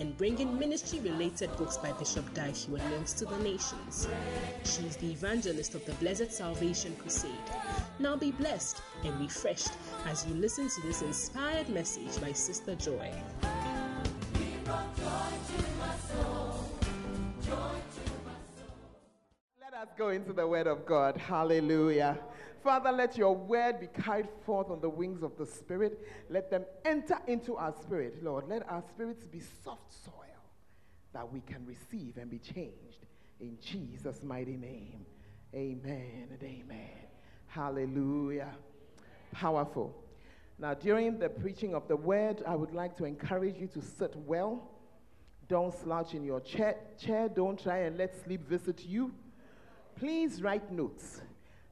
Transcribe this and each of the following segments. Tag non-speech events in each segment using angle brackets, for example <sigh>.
and bringing ministry related books by Bishop Heward Mills to the nations. She is the evangelist of the Blessed Salvation Crusade. Now be blessed and refreshed as you listen to this inspired message by Sister Joy. Let us go into the word of God. Hallelujah. Father, let your word be carried forth on the wings of the Spirit. Let them enter into our spirit, Lord. Let our spirits be soft soil that we can receive and be changed. In Jesus' mighty name. Amen and amen. Hallelujah. Powerful. Now, during the preaching of the word, I would like to encourage you to sit well. Don't slouch in your chair. chair. Don't try and let sleep visit you. Please write notes.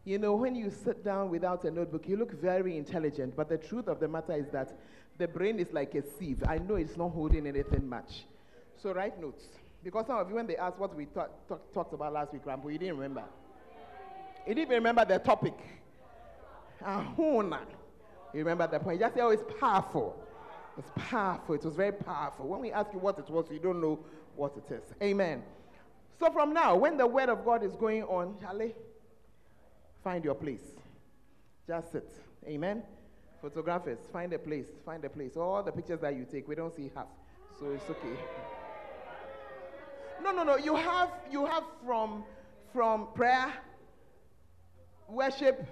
You know, when you sit down without a notebook, you look very intelligent, but the truth of the matter is that the brain is like a sieve. I know it's not holding anything much. So write notes. Because some of you, when they asked what we talk, talk, talked about last week, Rambo, you didn't remember. You didn't even remember the topic. Ahuna. You remember the point. You just say, oh, it's powerful. It's powerful. It was very powerful. When we ask you what it was, you don't know what it is. Amen. So from now, when the word of God is going on, Charlie, find your place. Just sit. Amen. Photographers, find a place. Find a place. All the pictures that you take, we don't see half. So it's okay. No, no, no. You have you have from from prayer, worship,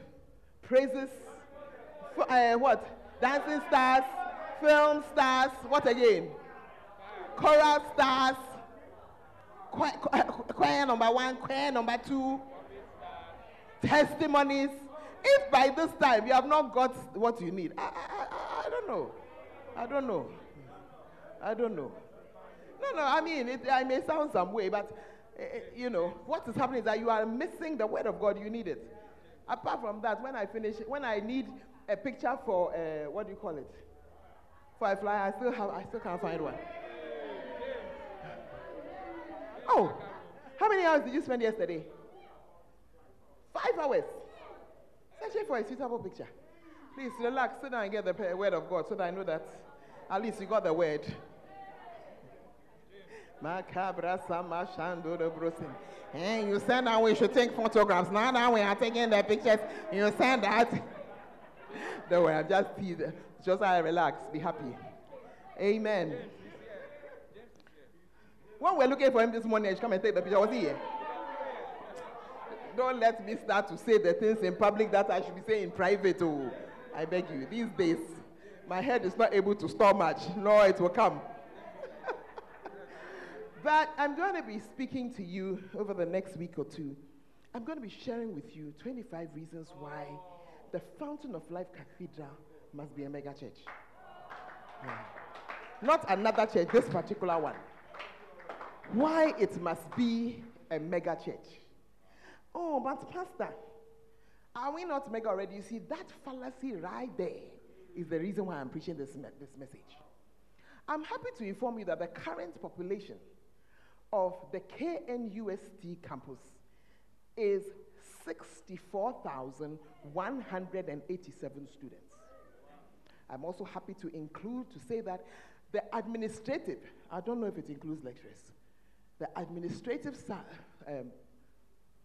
praises, uh, what? Dancing stars, film stars, what again? Choral stars, choir, choir number one, choir number two, testimonies. If by this time you have not got what you need, I, I, I, don't know. I don't know. I don't know. No, no, I mean, it, I may sound some way, but, uh, you know, what is happening is that you are missing the word of God. You need it. Apart from that, when I finish, when I need a picture for, uh, what do you call it? For a flyer, I still, have, I still can't find one. Oh, how many hours did you spend yesterday? Five hours. Searching for a suitable picture. Please relax, sit down and get the word of God so that I know that at least you got the word. And eh, you send that we should take photographs. Now that we are taking the pictures, you send that. <laughs> Don't worry, I'm just teasing. Just I relax, be happy. Amen. When we're looking for him this morning, he come and take the picture. Was he here? Don't let me start to say the things in public that I should be saying in private. Oh, I beg you. These days, my head is not able to store much. No, it will come. <laughs> but I'm going to be speaking to you over the next week or two. I'm going to be sharing with you 25 reasons why the Fountain of Life Cathedral must be a mega church. Yeah. Not another church, this particular one. Why it must be a mega church. Oh, but Pastor, are we not mega already? You see, that fallacy right there is the reason why I'm preaching this, me- this message. I'm happy to inform you that the current population of the KNUST campus is 64,187 students. I'm also happy to include, to say that the administrative, I don't know if it includes lecturers, the administrative um,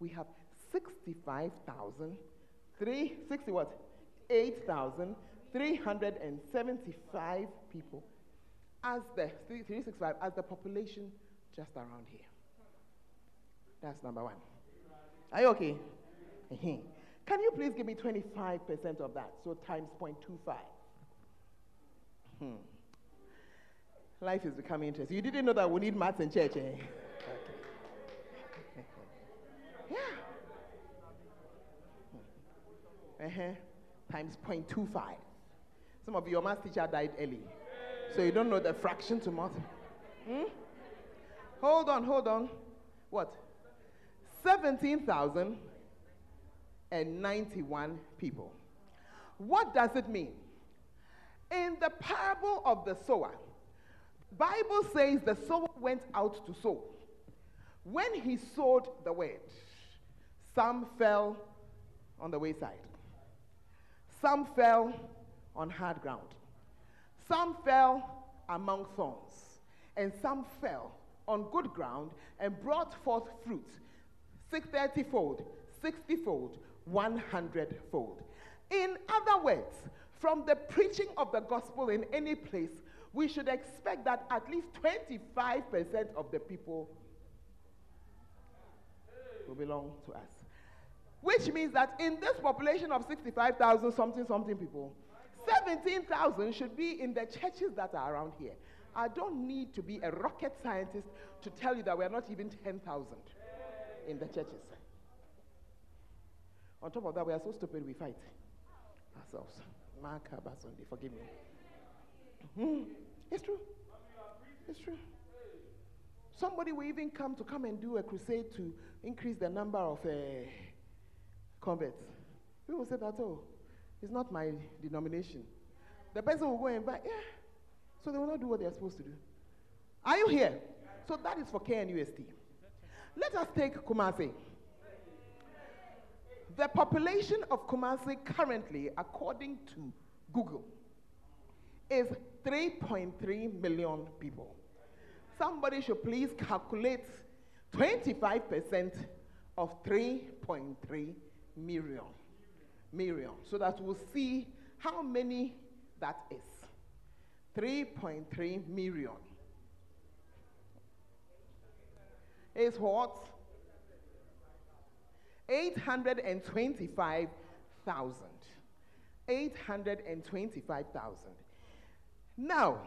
we have 65,000, 60 what? 8,375 people as the 365 as the population just around here. That's number one. Are you okay? Uh-huh. Can you please give me 25% of that? So times 0.25. Hmm. Life is becoming interesting. You didn't know that we need maths in church, eh? Yeah. Uh-huh. Times 0.25. Some of your math teacher died early. So you don't know the fraction to multiply. Hmm? Hold on, hold on. What? 17,091 people. What does it mean? In the parable of the sower, Bible says the sower went out to sow. When he sowed the word, some fell on the wayside. Some fell on hard ground. Some fell among thorns. And some fell on good ground and brought forth fruit, 30 fold, 60 fold, 100 fold. In other words, from the preaching of the gospel in any place, we should expect that at least 25% of the people will belong to us. Which means that in this population of 65,000 something something people, 17,000 should be in the churches that are around here. I don't need to be a rocket scientist to tell you that we're not even 10,000 in the churches. On top of that, we are so stupid we fight ourselves. Mark Sunday, forgive me. Mm, it's true. It's true. Somebody will even come to come and do a crusade to increase the number of uh, converts. People say that, oh, it's not my denomination. The person will go and buy, yeah. So they will not do what they are supposed to do. Are you here? So that is for KNUST. Let us take Kumasi. The population of Kumasi currently, according to Google, is 3.3 million people. Somebody should please calculate 25% of 3.3 million. Million. So that we'll see how many that is. 3.3 million. Is what? 825,000. 825,000. Now,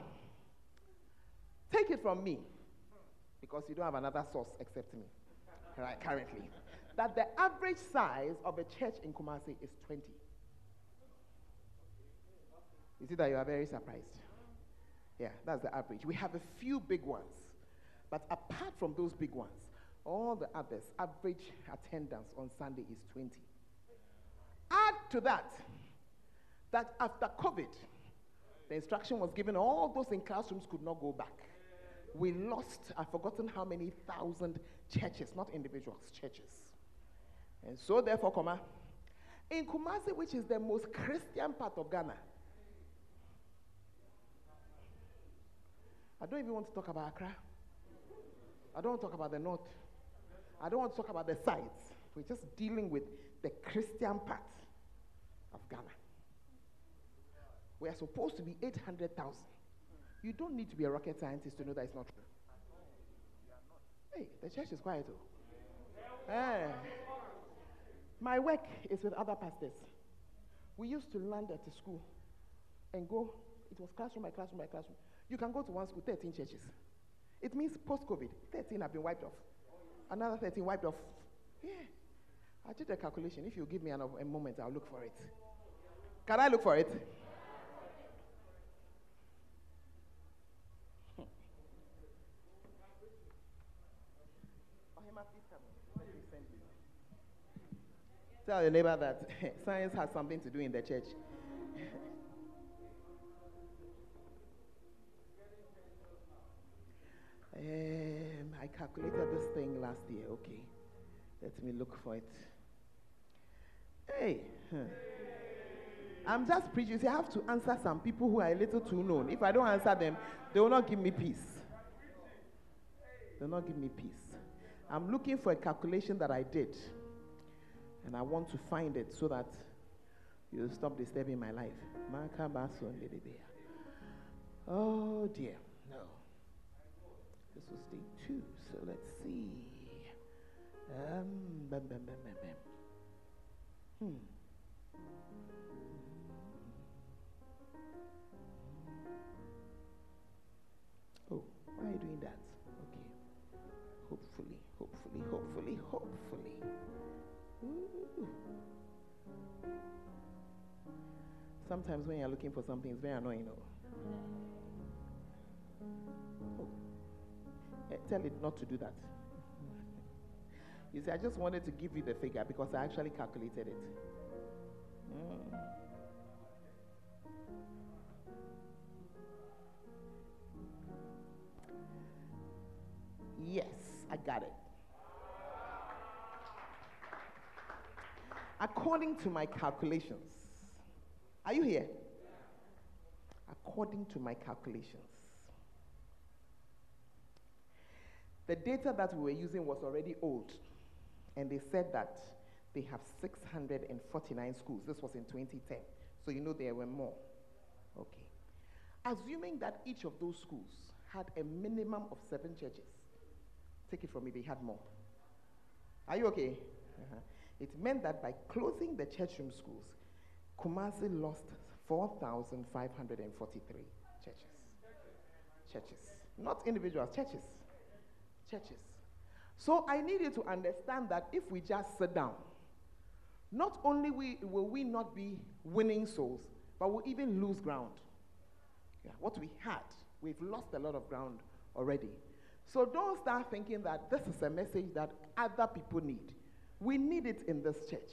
take it from me, because you don't have another source except me, right, currently, that the average size of a church in Kumasi is 20. You see that you are very surprised. Yeah, that's the average. We have a few big ones, but apart from those big ones, all the others, average attendance on Sunday is 20. Add to that, that after COVID, the instruction was given, all those in classrooms could not go back. We lost, I've forgotten how many thousand churches, not individuals, churches. And so, therefore, comma, in Kumasi, which is the most Christian part of Ghana, I don't even want to talk about Accra. I don't want to talk about the north. I don't want to talk about the sides. We're just dealing with the Christian part of Ghana. We are supposed to be 800,000. You don't need to be a rocket scientist to know that it's not true. Hey, the church is quiet though. Hey. My work is with other pastors. We used to land at the school and go, it was classroom by classroom by classroom. You can go to one school, 13 churches. It means post COVID, 13 have been wiped off. Another 13 wiped off. Yeah. I did a calculation. If you give me an, a moment, I'll look for it. Can I look for it? Tell your neighbor that <laughs> science has something to do in the church. <laughs> um, I calculated this thing last year. Okay. Let me look for it. Hey. Huh. I'm just preaching. I have to answer some people who are a little too known. If I don't answer them, they will not give me peace. They will not give me peace. I'm looking for a calculation that I did. And I want to find it so that you stop disturbing my life. Oh dear. No. This was day two, so let's see. Um, bam, bam, bam, bam, bam. Hmm. Oh, why are you doing Sometimes when you're looking for something, it's very annoying. Oh. Eh, tell it not to do that. You see, I just wanted to give you the figure because I actually calculated it. Mm. Yes, I got it. According to my calculations, are you here? According to my calculations, the data that we were using was already old, and they said that they have 649 schools. This was in 2010, so you know there were more. Okay. Assuming that each of those schools had a minimum of seven churches, take it from me, they had more. Are you okay? Uh-huh. It meant that by closing the church room schools, Kumasi lost 4,543 churches. Churches. Not individuals, churches. Churches. So I need you to understand that if we just sit down, not only we, will we not be winning souls, but we'll even lose ground. Yeah, what we had, we've lost a lot of ground already. So don't start thinking that this is a message that other people need. We need it in this church.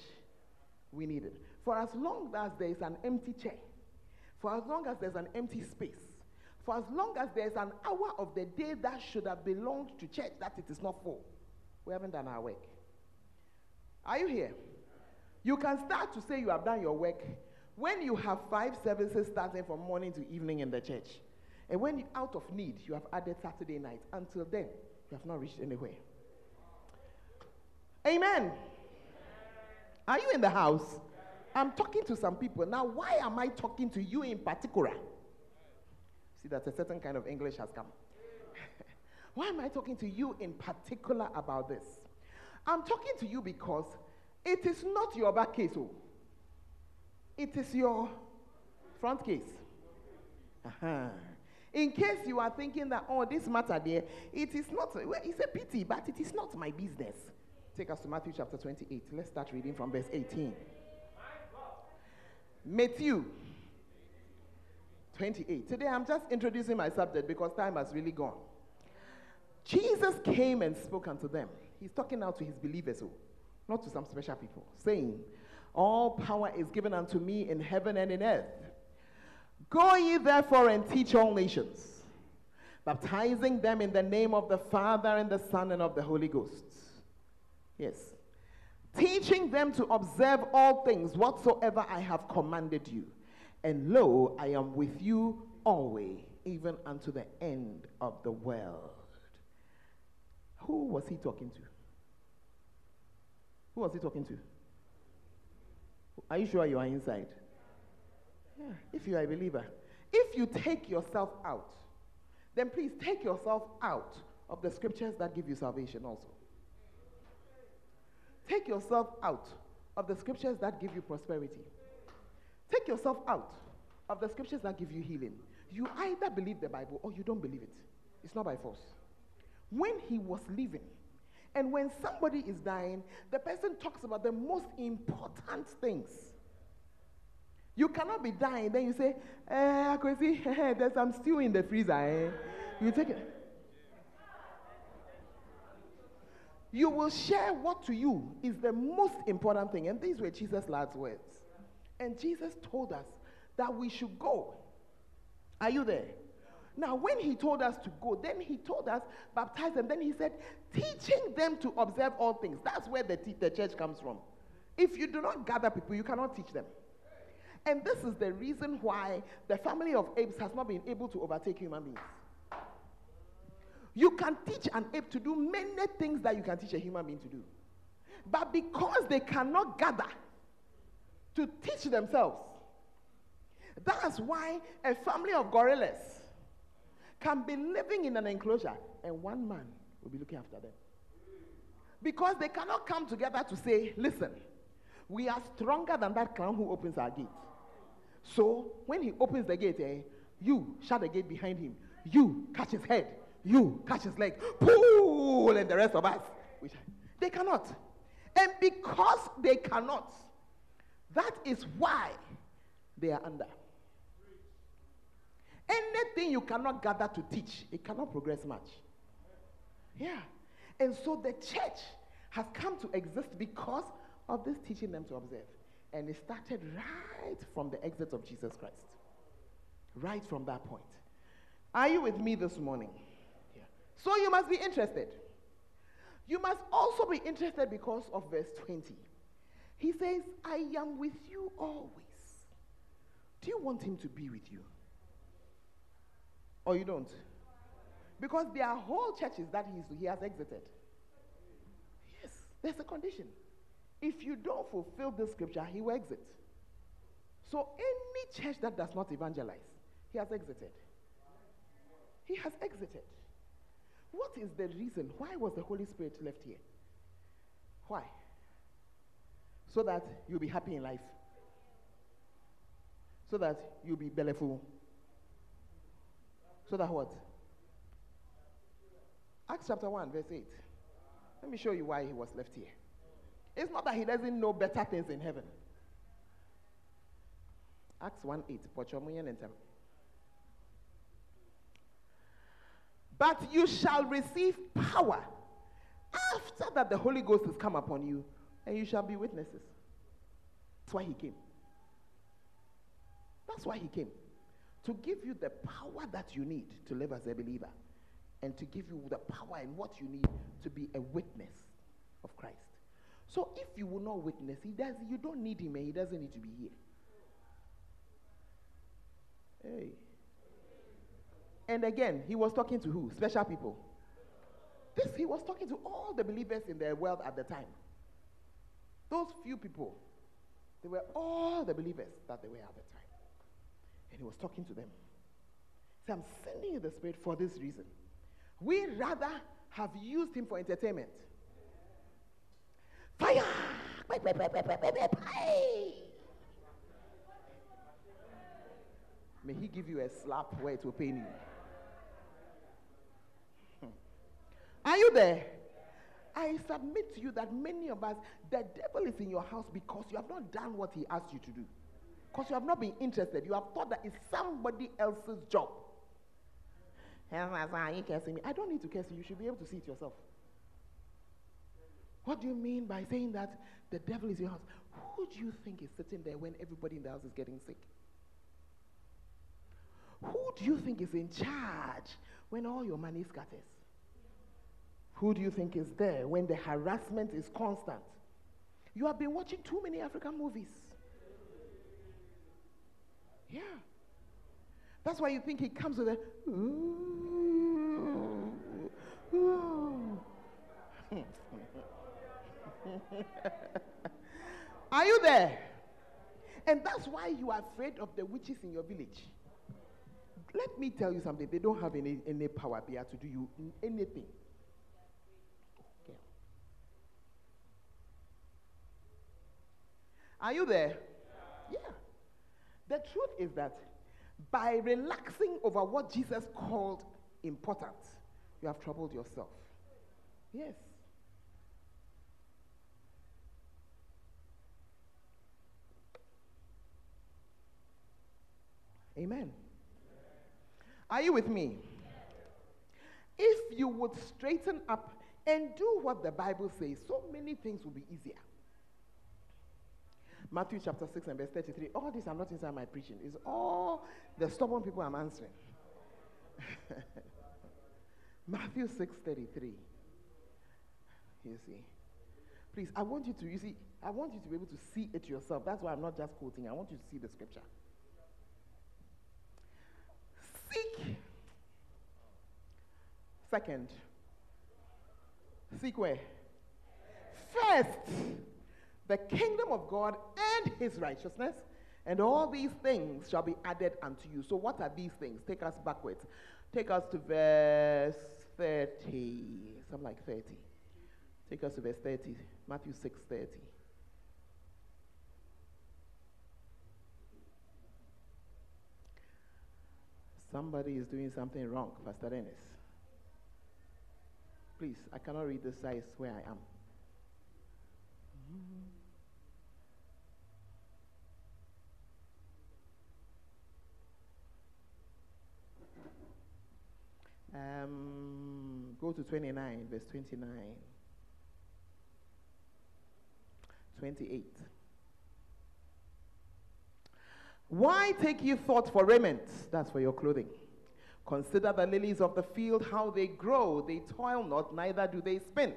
We need it. For as long as there is an empty chair, for as long as there's an empty space, for as long as there's an hour of the day that should have belonged to church that it is not full, we haven't done our work. Are you here? You can start to say you have done your work when you have five services starting from morning to evening in the church. And when you out of need, you have added Saturday night. Until then, you have not reached anywhere. Amen. Are you in the house? I'm talking to some people. Now, why am I talking to you in particular? See that a certain kind of English has come. <laughs> why am I talking to you in particular about this? I'm talking to you because it is not your back case, oh. It is your front case. Uh-huh. In case you are thinking that, oh, this matter there, it is not, well, it's a pity, but it is not my business. Take us to Matthew chapter 28. Let's start reading from verse 18. Matthew 28. Today I'm just introducing my subject because time has really gone. Jesus came and spoke unto them. He's talking now to his believers, oh, not to some special people, saying, All power is given unto me in heaven and in earth. Go ye therefore and teach all nations, baptizing them in the name of the Father and the Son and of the Holy Ghost. Yes. Teaching them to observe all things whatsoever I have commanded you. And lo, I am with you always, even unto the end of the world. Who was he talking to? Who was he talking to? Are you sure you are inside? Yeah, if you are a believer. If you take yourself out, then please take yourself out of the scriptures that give you salvation also. Take yourself out of the scriptures that give you prosperity. Take yourself out of the scriptures that give you healing. You either believe the Bible or you don't believe it. It's not by force. When he was living, and when somebody is dying, the person talks about the most important things. You cannot be dying, then you say, eh, see, <laughs> there's some stew in the freezer. Eh? You take it. You will share what to you is the most important thing. And these were Jesus' last words. And Jesus told us that we should go. Are you there? Now, when he told us to go, then he told us, baptize them. Then he said, teaching them to observe all things. That's where the, the church comes from. If you do not gather people, you cannot teach them. And this is the reason why the family of apes has not been able to overtake human beings. You can teach an ape to do many things that you can teach a human being to do. But because they cannot gather to teach themselves, that's why a family of gorillas can be living in an enclosure and one man will be looking after them. Because they cannot come together to say, listen, we are stronger than that clown who opens our gate. So when he opens the gate, eh, you shut the gate behind him. You catch his head. You catch his leg. Pull, and the rest of us. They cannot. And because they cannot, that is why they are under. Anything you cannot gather to teach, it cannot progress much. Yeah. And so the church has come to exist because of this teaching them to observe. And it started right from the exit of Jesus Christ. Right from that point. Are you with me this morning? So you must be interested. You must also be interested because of verse 20. He says, I am with you always. Do you want him to be with you? Or you don't? Because there are whole churches that he has exited. Yes, there's a condition. If you don't fulfill this scripture, he will exit. So any church that does not evangelize, he has exited. He has exited. What is the reason? Why was the Holy Spirit left here? Why? So that you'll be happy in life. So that you'll be bellyful. So that what? Acts chapter 1, verse 8. Let me show you why he was left here. It's not that he doesn't know better things in heaven. Acts 1 8. But you shall receive power after that the Holy Ghost has come upon you, and you shall be witnesses. That's why he came. That's why he came. To give you the power that you need to live as a believer, and to give you the power and what you need to be a witness of Christ. So if you will not witness, he does you don't need him and he doesn't need to be here. Hey. And again, he was talking to who? Special people. This he was talking to all the believers in the world at the time. Those few people, they were all the believers that they were at the time. And he was talking to them. So I'm sending you the Spirit for this reason. We rather have used him for entertainment. Fire! May he give you a slap where it will pain you. Are you there? I submit to you that many of us, the devil is in your house because you have not done what he asked you to do. Because you have not been interested. You have thought that it's somebody else's job. Me. I don't need to curse you. You should be able to see it yourself. What do you mean by saying that the devil is in your house? Who do you think is sitting there when everybody in the house is getting sick? Who do you think is in charge when all your money scatters? Who do you think is there when the harassment is constant? You have been watching too many African movies. Yeah. That's why you think he comes with a. <laughs> Are you there? And that's why you are afraid of the witches in your village. Let me tell you something. They don't have any, any power there to do you anything. Are you there? Yeah. The truth is that by relaxing over what Jesus called important, you have troubled yourself. Yes. Amen. Are you with me? If you would straighten up and do what the Bible says, so many things will be easier. Matthew chapter 6 and verse 33. All these are not inside my preaching. It's all the stubborn people I'm answering. <laughs> Matthew 6 33. You see. Please, I want you to, you see, I want you to be able to see it yourself. That's why I'm not just quoting. I want you to see the scripture. Seek. Second. Seek where? First the kingdom of God and his righteousness, and all these things shall be added unto you. So, what are these things? Take us backwards. Take us to verse 30. Something like 30. Take us to verse 30. Matthew 6 30. Somebody is doing something wrong, Pastor Dennis. Please, I cannot read the size where I am. Um, go to 29, verse 29. 28. Why take you thought for raiment? That's for your clothing. Consider the lilies of the field, how they grow. They toil not, neither do they spin.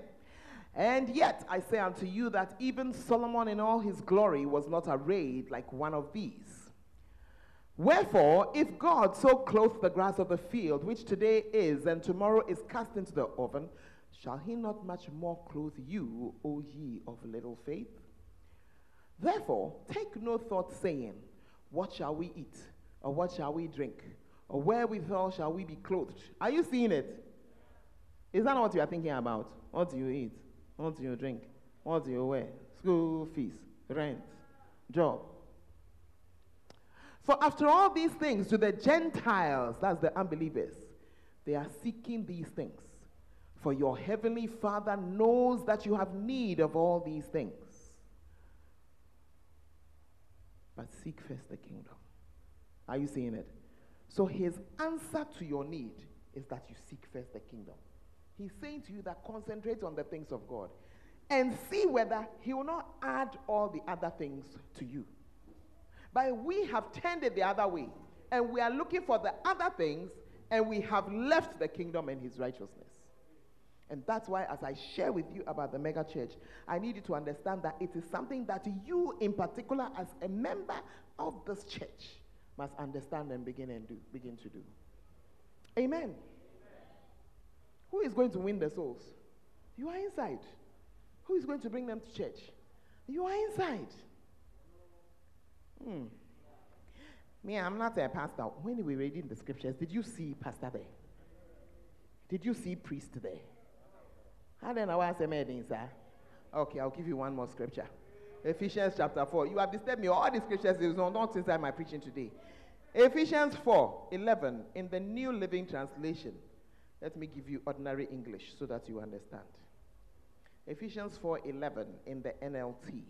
And yet I say unto you that even Solomon in all his glory was not arrayed like one of these. Wherefore, if God so clothed the grass of the field, which today is and tomorrow is cast into the oven, shall he not much more clothe you, O ye of little faith? Therefore, take no thought, saying, What shall we eat? Or what shall we drink? Or wherewithal shall we be clothed? Are you seeing it? Is that not what you are thinking about? What do you eat? What do you drink? What do you wear? School fees, rent, job. For after all these things, to the Gentiles, that's the unbelievers, they are seeking these things. For your heavenly Father knows that you have need of all these things. But seek first the kingdom. Are you seeing it? So his answer to your need is that you seek first the kingdom. He's saying to you that concentrate on the things of God and see whether he will not add all the other things to you. But we have turned it the other way. And we are looking for the other things, and we have left the kingdom and his righteousness. And that's why, as I share with you about the mega church, I need you to understand that it is something that you, in particular, as a member of this church, must understand and begin and do, begin to do. Amen. Amen. Who is going to win the souls? You are inside. Who is going to bring them to church? You are inside. Hmm. Me, I'm not a pastor. When we were reading the scriptures, did you see pastor there? Did you see priest there? I don't know why I am sir. Okay, I'll give you one more scripture. Ephesians chapter 4. You have disturbed me. All the scriptures is not inside my preaching today. Ephesians 4 11 in the New Living Translation. Let me give you ordinary English so that you understand. Ephesians 4 11 in the NLT.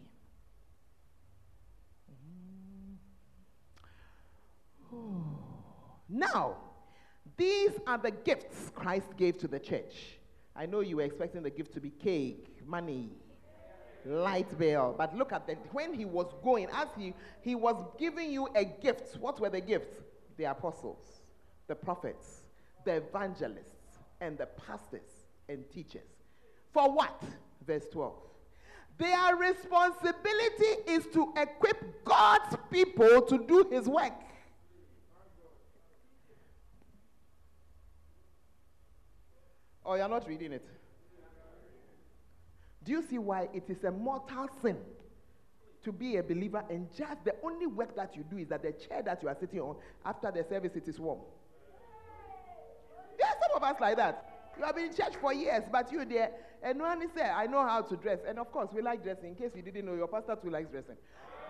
Now, these are the gifts Christ gave to the church. I know you were expecting the gift to be cake, money, light bill, but look at that. When he was going, as he, he was giving you a gift, what were the gifts? The apostles, the prophets, the evangelists, and the pastors and teachers. For what? Verse 12. Their responsibility is to equip God's people to do his work. Or you're not reading it? Do you see why it is a mortal sin to be a believer and just the only work that you do is that the chair that you are sitting on after the service it is warm? There are some of us like that. You have been in church for years, but you there, and one say, I know how to dress. And of course, we like dressing. In case you didn't know, your pastor too likes dressing.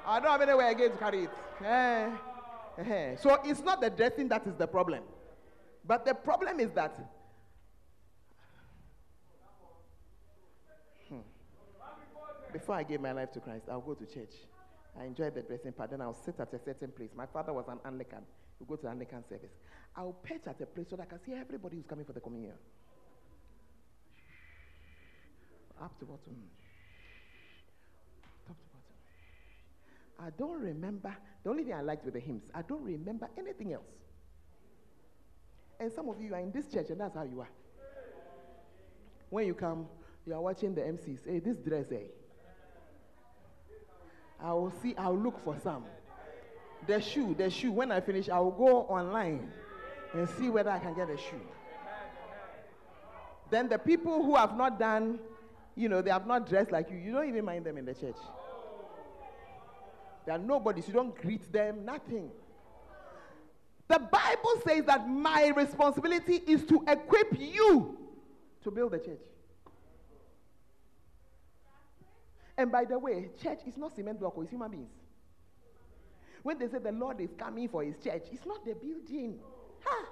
I don't have anywhere again to carry it. Eh, eh. So it's not the dressing that is the problem. But the problem is that before I gave my life to Christ, I'll go to church. I enjoyed the dressing part. Then I'll sit at a certain place. My father was an Anglican. We go to the Anglican service. I'll perch at a place so that I can see everybody who's coming for the communion. Up to bottom. Top to bottom. I don't remember. The only thing I liked with the hymns, I don't remember anything else. And some of you are in this church, and that's how you are. When you come, you are watching the MCs. Hey, this dress, hey. I will see, I'll look for some. The shoe, the shoe, when I finish, I will go online and see whether I can get a shoe. Then the people who have not done, you know, they have not dressed like you, you don't even mind them in the church. They are nobody, so you don't greet them, nothing. The Bible says that my responsibility is to equip you to build the church. And by the way, church is not cement block, it's human beings. When they say the Lord is coming for his church, it's not the building. Ha!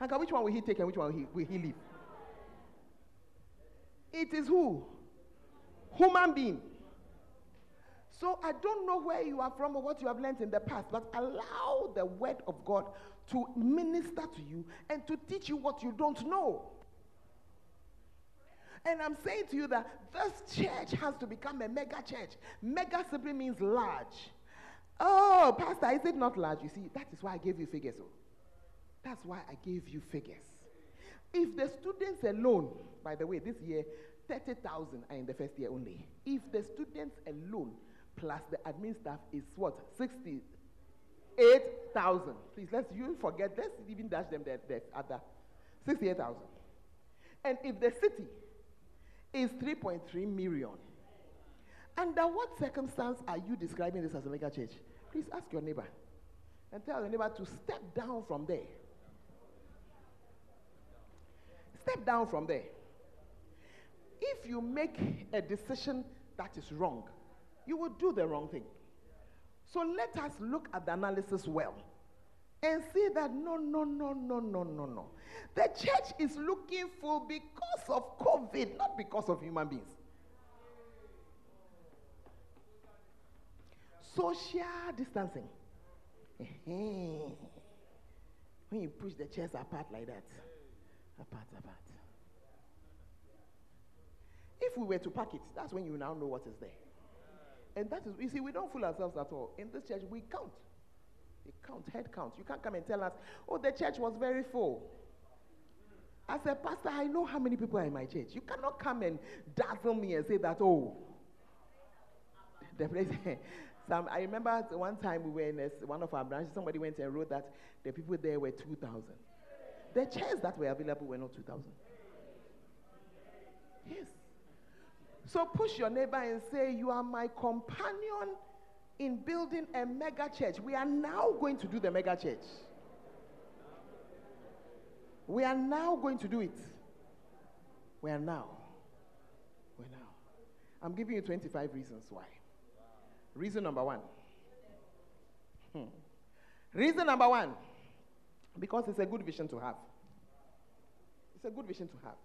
And which one will he take and which one will he, will he leave? It is who? Human being. So I don't know where you are from or what you have learned in the past, but allow the word of God to minister to you and to teach you what you don't know. And I'm saying to you that this church has to become a mega church. Mega simply means large. Oh, Pastor, is it not large? You see, that is why I gave you figures. Oh. That's why I gave you figures. If the students alone, by the way, this year, 30,000 are in the first year only. If the students alone plus the admin staff is what? 68,000. Please, let's you forget, let's even dash them the, the other. 68,000. And if the city is 3.3 million, under uh, what circumstance are you describing this as a mega church? Please ask your neighbor and tell your neighbor to step down from there. Step down from there. If you make a decision that is wrong, you will do the wrong thing. So let us look at the analysis well and see that no, no, no, no, no, no, no. The church is looking full because of COVID, not because of human beings. Social distancing. when you push the chairs apart like that, apart, apart. If we were to pack it, that's when you now know what is there. And that is, you see, we don't fool ourselves at all. In this church, we count. Count, head count. You can't come and tell us, oh, the church was very full. As a pastor, I know how many people are in my church. You cannot come and dazzle me and say that, oh, the place. <laughs> Some, I remember one time we were in a, one of our branches, somebody went and wrote that the people there were 2,000. The chairs that were available were not 2,000. Yes. So push your neighbor and say, You are my companion in building a mega church. We are now going to do the mega church. We are now going to do it. We are now. We're now. I'm giving you 25 reasons why. Reason number one. Hmm. Reason number one. Because it's a good vision to have. It's a good vision to have.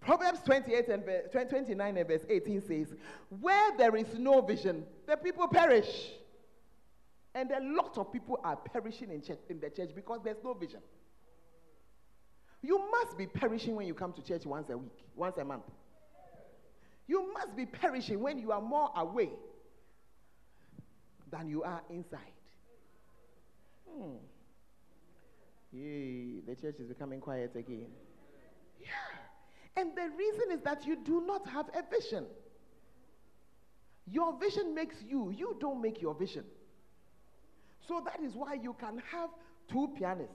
Proverbs 28 and verse, 29 and verse 18 says, Where there is no vision, the people perish. And a lot of people are perishing in, church, in the church because there's no vision. You must be perishing when you come to church once a week, once a month. You must be perishing when you are more away than you are inside. Hmm. Yay, the church is becoming quiet again. Yeah. And the reason is that you do not have a vision. Your vision makes you, you don't make your vision. So that is why you can have two pianists.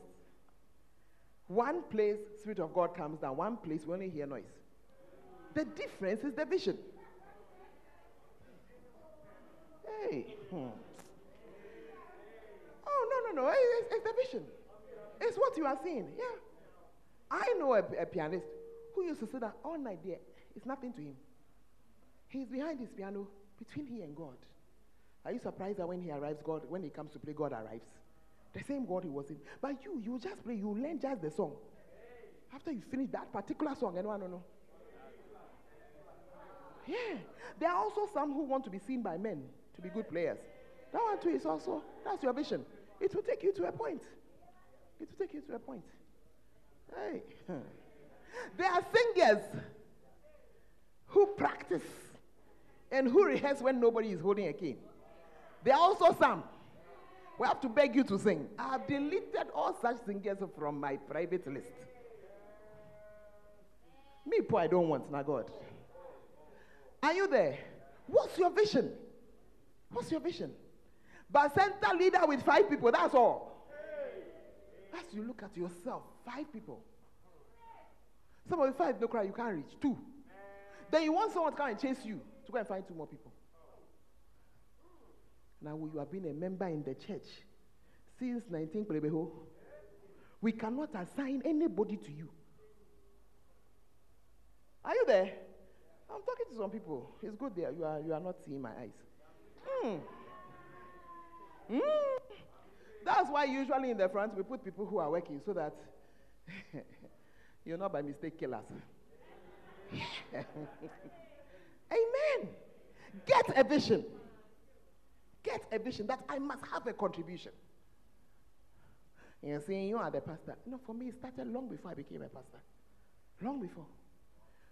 One place, Spirit of God comes down, one place, we only hear noise. The difference is the vision. Hey. Hmm. Oh, no, no, no. It's, it's, the vision. It's what you are seeing. Yeah. I know a, a pianist who used to say that all night there, it's nothing to him. He's behind his piano between he and God. Are you surprised that when he arrives, God, when he comes to play, God arrives? The same God he was in. But you, you just play, you learn just the song. After you finish that particular song, anyone know? Yeah. There are also some who want to be seen by men to be good players. That one too is also, that's your vision. It will take you to a point. It will take you to a point. Hey. There are singers who practice and who rehearse when nobody is holding a cane. There are also some. We have to beg you to sing. I have deleted all such singers from my private list. Me, poor, I don't want, now God. Are you there? What's your vision? What's your vision? But center leader with five people, that's all. As you look at yourself, five people. Some of the five no cry, you can't reach. Two. Then you want someone to come and chase you to go and find two more people. Now you have been a member in the church since 19 Plebeho. We cannot assign anybody to you. Are you there? I'm talking to some people. It's good there. You are, you are not seeing my eyes. Mm. Mm. That's why usually in the front we put people who are working so that <laughs> you're not by mistake killers. <laughs> Amen. Get a vision. Get a vision that I must have a contribution. You're saying you are the pastor. No, for me, it started long before I became a pastor. Long before.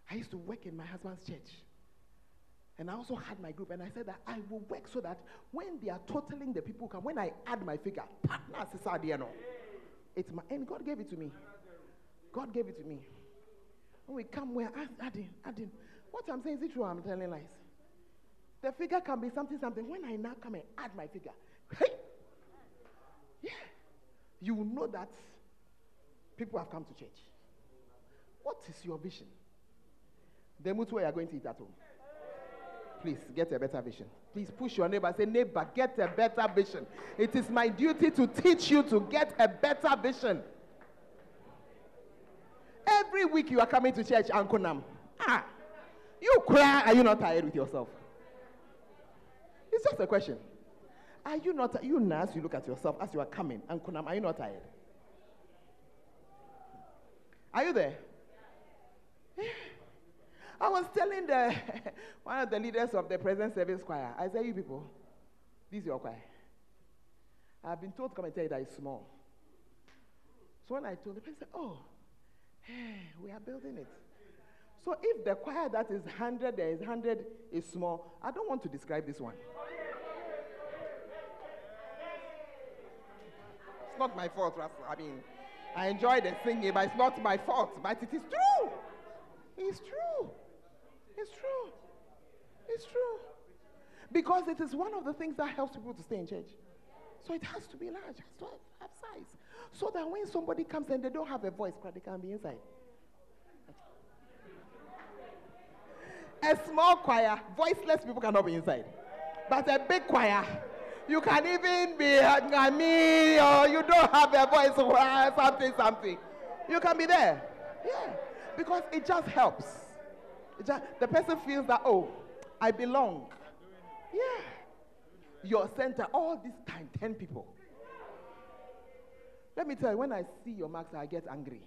I used to work in my husband's church. And I also had my group, and I said that I will work so that when they are totaling the people come, when I add my figure, partners is It's my and God gave it to me. God gave it to me. When we come, we're adding, adding. What I'm saying is it true? I'm telling lies. The figure can be something, something. When I now come and add my figure, hey, yeah, you will know that people have come to church. What is your vision? The mutu you are going to eat at home. Please get a better vision. Please push your neighbor. Say, neighbor, get a better vision. It is my duty to teach you to get a better vision. Every week you are coming to church, Uncle Nam. Ah, you cry. Are you not tired with yourself? It's just a question. Are you not, you nurse, you look at yourself as you are coming, Uncle Nam, are you not tired? Are you there? I was telling the <laughs> one of the leaders of the present service choir, I said, You people, this is your choir. I've been told to come and tell you that it's small. So when I told the said, Oh, <sighs> we are building it. So if the choir that is 100, there is 100 is small, I don't want to describe this one. It's not my fault, Russell. I mean, I enjoy the singing, but it's not my fault. But it is true. It's true. It's true. It's true. Because it is one of the things that helps people to stay in church. So it has to be large, it has to have size. So that when somebody comes and they don't have a voice, they can be inside. A small choir, voiceless people cannot be inside. But a big choir, you can even be I mean, or you don't have a voice <laughs> something, something. You can be there. Yeah. Because it just helps. Just, the person feels that, oh, I belong. Yeah. Your center, all this time, 10 people. Let me tell you, when I see your marks, I get angry.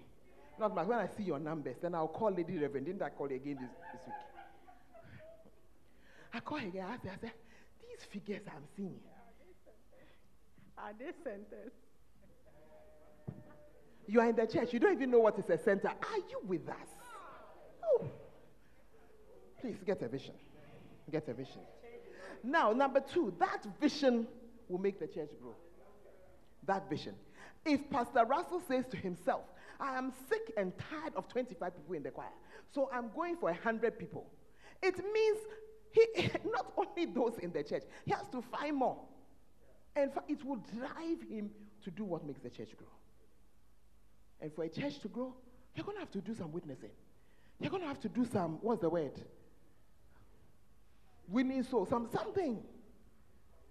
Not marks, when I see your numbers, then I'll call Lady Reverend. Didn't I call you again this, this week? I call again. I say, I say, these figures I'm seeing. Are they centers? You are in the church. You don't even know what is a center. Are you with us? Oh. Please get a vision. Get a vision. Now, number two, that vision will make the church grow. That vision. If Pastor Russell says to himself, I am sick and tired of 25 people in the choir, so I'm going for 100 people, it means he, <laughs> not only those in the church, he has to find more. And it will drive him to do what makes the church grow. And for a church to grow, you're going to have to do some witnessing. You're going to have to do some, what's the word? Winning souls, some, something.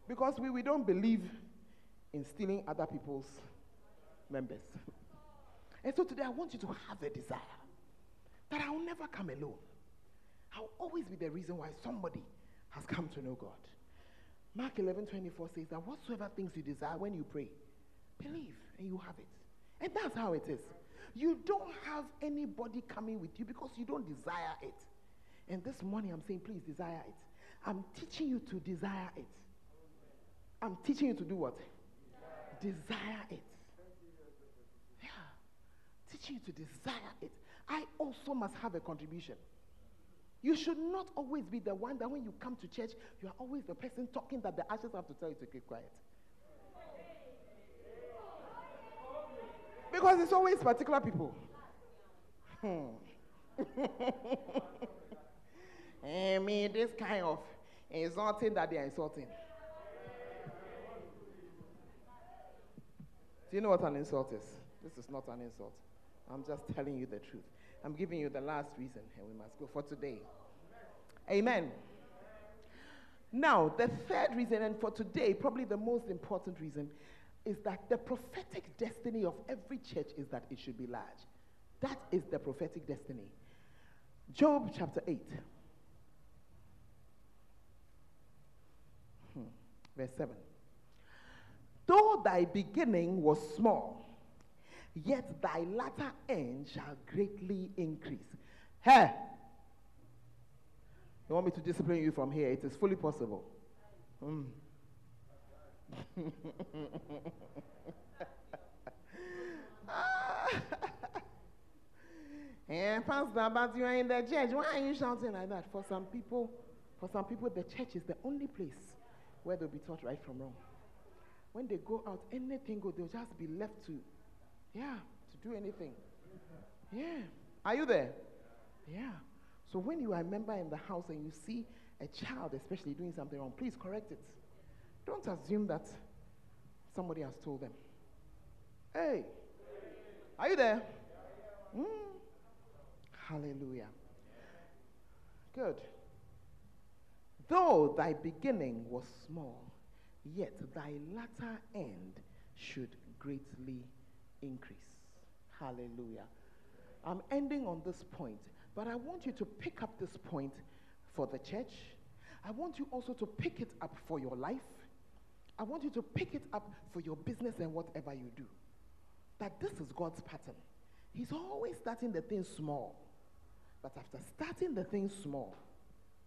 Because we, we don't believe in stealing other people's members. and so today I want you to have a desire that I will never come alone. I'll always be the reason why somebody has come to know God. Mark 11 24 says that whatsoever things you desire when you pray, believe and you have it. And that's how it is. You don't have anybody coming with you because you don't desire it. And this morning I'm saying, please desire it. I'm teaching you to desire it. I'm teaching you to do what? Desire it. Yeah. Teaching you to desire it. I also must have a contribution. You should not always be the one that when you come to church, you are always the person talking that the ushers have to tell you to keep quiet. Because it's always particular people. Hmm. <laughs> Eh, I mean, this kind of insulting that they are insulting. Do you know what an insult is? This is not an insult. I'm just telling you the truth. I'm giving you the last reason, and we must go for today. Amen. Now, the third reason, and for today, probably the most important reason, is that the prophetic destiny of every church is that it should be large. That is the prophetic destiny. Job chapter 8, hmm, verse 7. Though thy beginning was small, yet thy latter end shall greatly increase. Hey! You want me to discipline you from here? It is fully possible. Mm. and <laughs> Pastor, but you are in the church. Why are you shouting like that? For some people, for some people, the church is the only place where they'll be taught right from wrong. When they go out, anything go, they'll just be left to, yeah, to do anything. Yeah. Are you there? Yeah. So when you are a member in the house and you see a child, especially doing something wrong, please correct it. Don't assume that somebody has told them. Hey, are you there? Mm. Hallelujah. Good. Though thy beginning was small, yet thy latter end should greatly increase. Hallelujah. I'm ending on this point, but I want you to pick up this point for the church. I want you also to pick it up for your life. I want you to pick it up for your business and whatever you do. That this is God's pattern. He's always starting the thing small. But after starting the thing small,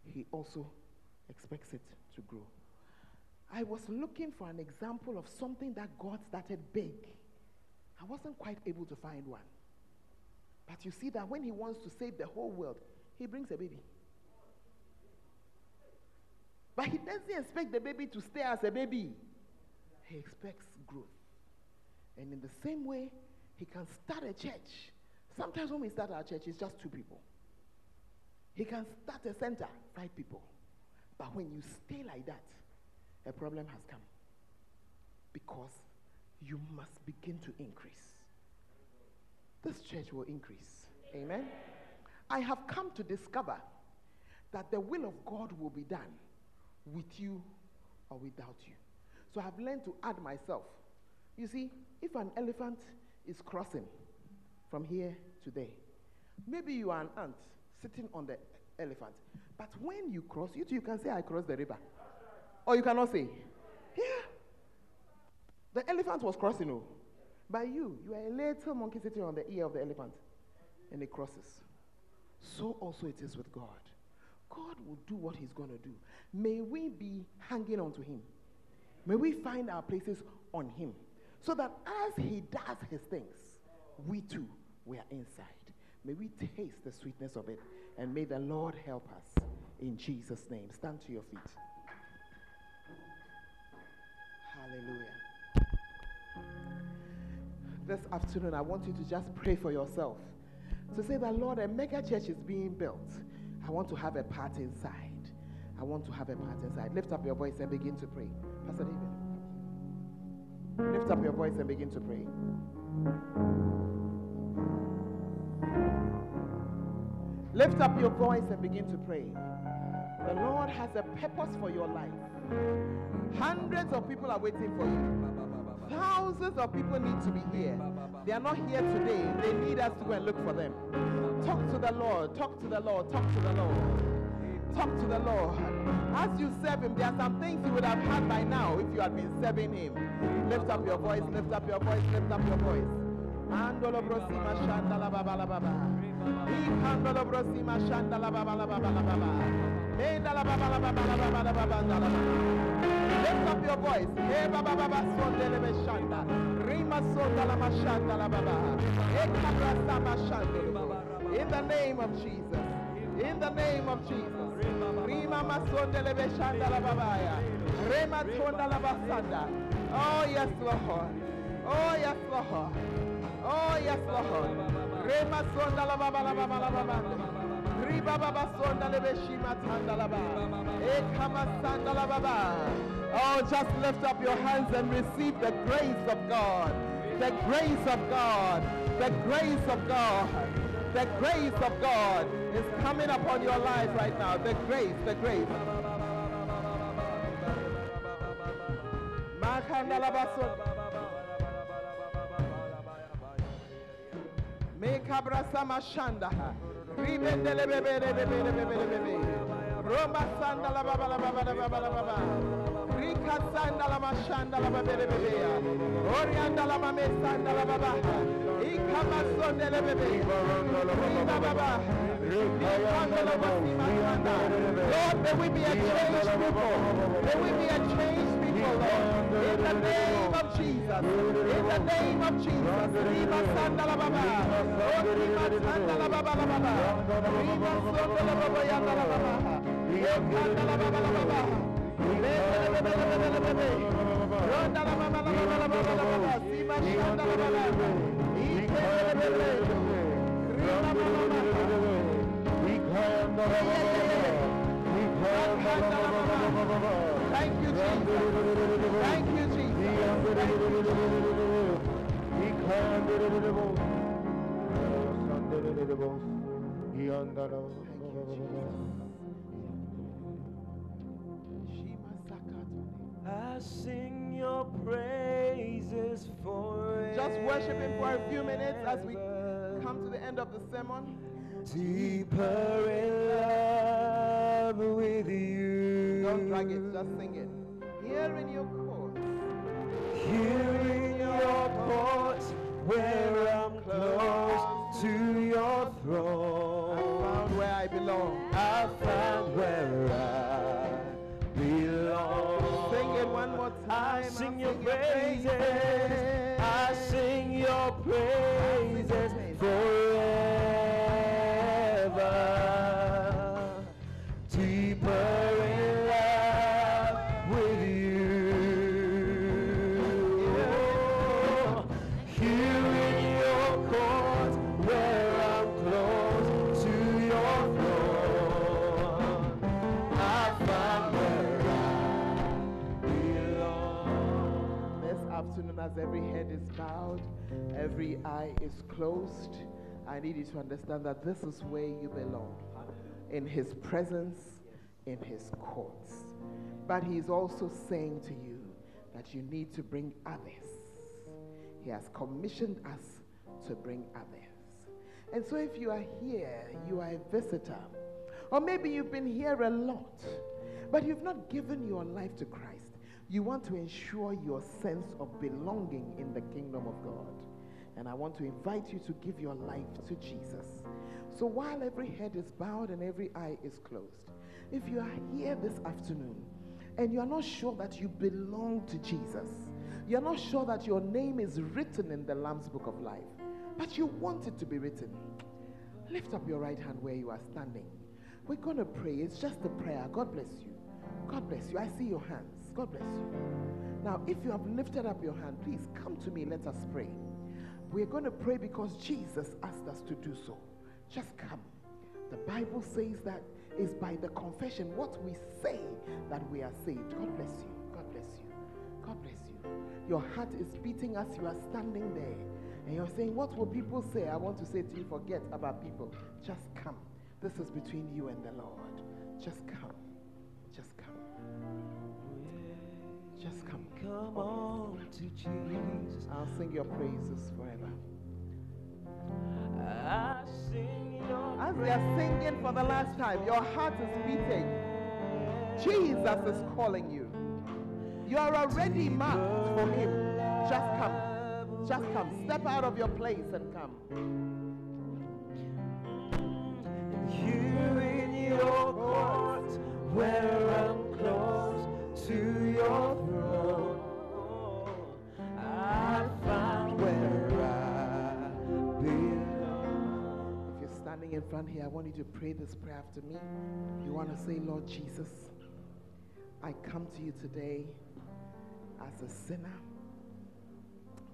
He also expects it to grow. I was looking for an example of something that God started big. I wasn't quite able to find one. But you see that when He wants to save the whole world, He brings a baby. But he doesn't expect the baby to stay as a baby. He expects growth. And in the same way, he can start a church. Sometimes when we start our church, it's just two people. He can start a center, five people. But when you stay like that, a problem has come. Because you must begin to increase. This church will increase. Amen. I have come to discover that the will of God will be done with you or without you. So I've learned to add myself. You see, if an elephant is crossing from here to there, maybe you are an ant sitting on the elephant. But when you cross, you you can say, I crossed the river. Or you cannot say, yeah. The elephant was crossing, oh. By you, you are a little monkey sitting on the ear of the elephant, and it crosses. So also it is with God. God will do what He's going to do. May we be hanging on to Him. May we find our places on Him. So that as He does His things, we too, we are inside. May we taste the sweetness of it. And may the Lord help us. In Jesus' name. Stand to your feet. Hallelujah. This afternoon, I want you to just pray for yourself. To say that, Lord, a mega church is being built. I want to have a part inside. I want to have a part inside. Lift up your voice and begin to pray. Pastor David. Lift up your voice and begin to pray. Lift up your voice and begin to pray. The Lord has a purpose for your life. Hundreds of people are waiting for you. Thousands of people need to be here. They are not here today. They need us to go and look for them. Talk to the Lord. Talk to the Lord. Talk to the Lord. Talk to the Lord. As you serve Him, there are some things you would have had by now if you had been serving Him. Lift up your voice. Lift up your voice. Lift up your voice. Shanda la la la la la la la. Lift up your voice. Sonda la. In the name of Jesus. In the name of Jesus. Rima masonde beshanda la babaya. Rema tonda la basanda. Oh yes, Lord. Oh yes, Lord. Oh yes, Lord. Rema sonda la baba la baba la baba. Riba baba sonda le beshima tanda la baba. Ekama sanda la baba. Oh, just lift up your hands and receive the grace of God. The grace of God. The grace of God. The grace of God is coming upon your life right now. The grace, the grace. Makanda la bason. Meka brasa mashanda. Ribendele bebe bebe bebe bebe. Roma sanda la baba la baba la baba la baba. Rika sanda la mashanda la bebe bebe. Orianda la mame sanda la baba. Ika bebe. Riba baba. La basi mashanda. Lord, be a changed people. May we be a changed people, Lord. In the name. In the name of Jesus. Riba sanda la baba. Oh, riba sanda la baba la baba. Riba sonde la baba yanda la baba. Yanda la baba la baba. Ronda la baba la baba la baba la baba. Sima shanda la baba. Ike la bebe. Riba baba baba. Thank you, Jesus. Thank you, Jesus. Thank you, Jesus. I sing your praises forever. Just worship Him for a few minutes as we come to the end of the sermon. Deeper in love with you. Don't drag it, just sing it. Here in your courts, Your where I'm close to your I throne. found where I belong. I found where I belong. Sing it one more time. Sing your praises. Closed, I need you to understand that this is where you belong in His presence, in His courts. But He is also saying to you that you need to bring others. He has commissioned us to bring others. And so, if you are here, you are a visitor, or maybe you've been here a lot, but you've not given your life to Christ, you want to ensure your sense of belonging in the kingdom of God. And I want to invite you to give your life to Jesus. So, while every head is bowed and every eye is closed, if you are here this afternoon and you are not sure that you belong to Jesus, you're not sure that your name is written in the Lamb's Book of Life, but you want it to be written, lift up your right hand where you are standing. We're going to pray. It's just a prayer. God bless you. God bless you. I see your hands. God bless you. Now, if you have lifted up your hand, please come to me. Let us pray. We're going to pray because Jesus asked us to do so. Just come. The Bible says that is by the confession, what we say, that we are saved. God bless you. God bless you. God bless you. Your heart is beating as you are standing there. And you're saying, What will people say? I want to say to you, forget about people. Just come. This is between you and the Lord. Just come. Just come. Come on to Jesus. I'll sing your praises forever. I sing your As they are singing for the last time, your heart is beating. Jesus is calling you. You are already marked for Him. Just come. Just come. Step out of your place and come. Here in your court, where I'm front here, I want you to pray this prayer after me. You want to say, Lord Jesus, I come to you today as a sinner.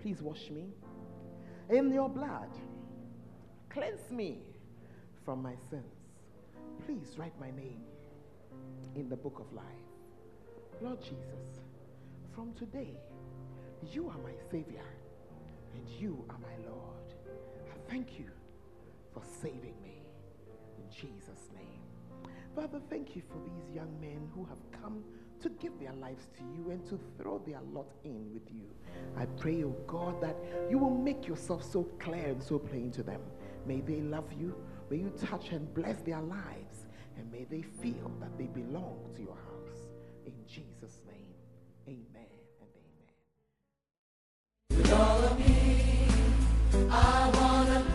Please wash me in your blood. Cleanse me from my sins. Please write my name in the book of life. Lord Jesus, from today, you are my Savior and you are my Lord. I thank you for saving me Jesus' name. Father, thank you for these young men who have come to give their lives to you and to throw their lot in with you. I pray, oh God, that you will make yourself so clear and so plain to them. May they love you. May you touch and bless their lives. And may they feel that they belong to your house. In Jesus' name, amen and amen. With all of me, I want to